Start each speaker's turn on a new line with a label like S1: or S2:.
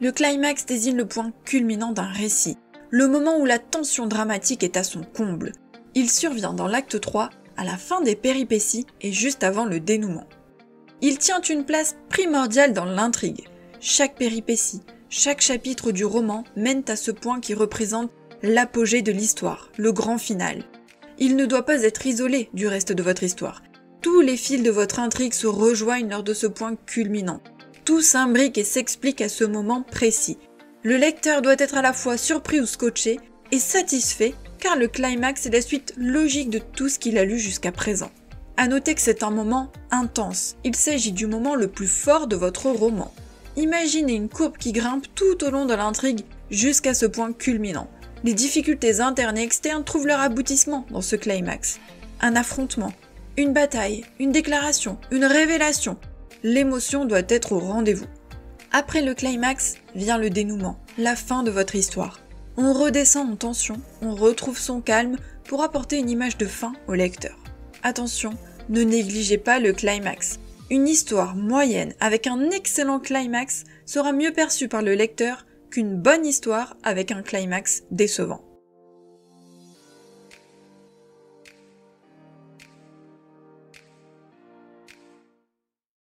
S1: Le climax désigne le point culminant d'un récit, le moment où la tension dramatique est à son comble. Il survient dans l'acte 3, à la fin des péripéties et juste avant le dénouement. Il tient une place primordiale dans l'intrigue. Chaque péripétie, chaque chapitre du roman mène à ce point qui représente l'apogée de l'histoire, le grand final. Il ne doit pas être isolé du reste de votre histoire. Tous les fils de votre intrigue se rejoignent lors de ce point culminant. Tout s'imbrique et s'explique à ce moment précis. Le lecteur doit être à la fois surpris ou scotché et satisfait car le climax est la suite logique de tout ce qu'il a lu jusqu'à présent. À noter que c'est un moment intense. Il s'agit du moment le plus fort de votre roman. Imaginez une courbe qui grimpe tout au long de l'intrigue jusqu'à ce point culminant. Les difficultés internes et externes trouvent leur aboutissement dans ce climax. Un affrontement, une bataille, une déclaration, une révélation. L'émotion doit être au rendez-vous. Après le climax vient le dénouement, la fin de votre histoire. On redescend en tension, on retrouve son calme pour apporter une image de fin au lecteur. Attention, ne négligez pas le climax. Une histoire moyenne avec un excellent climax sera mieux perçue par le lecteur qu'une bonne histoire avec un climax décevant.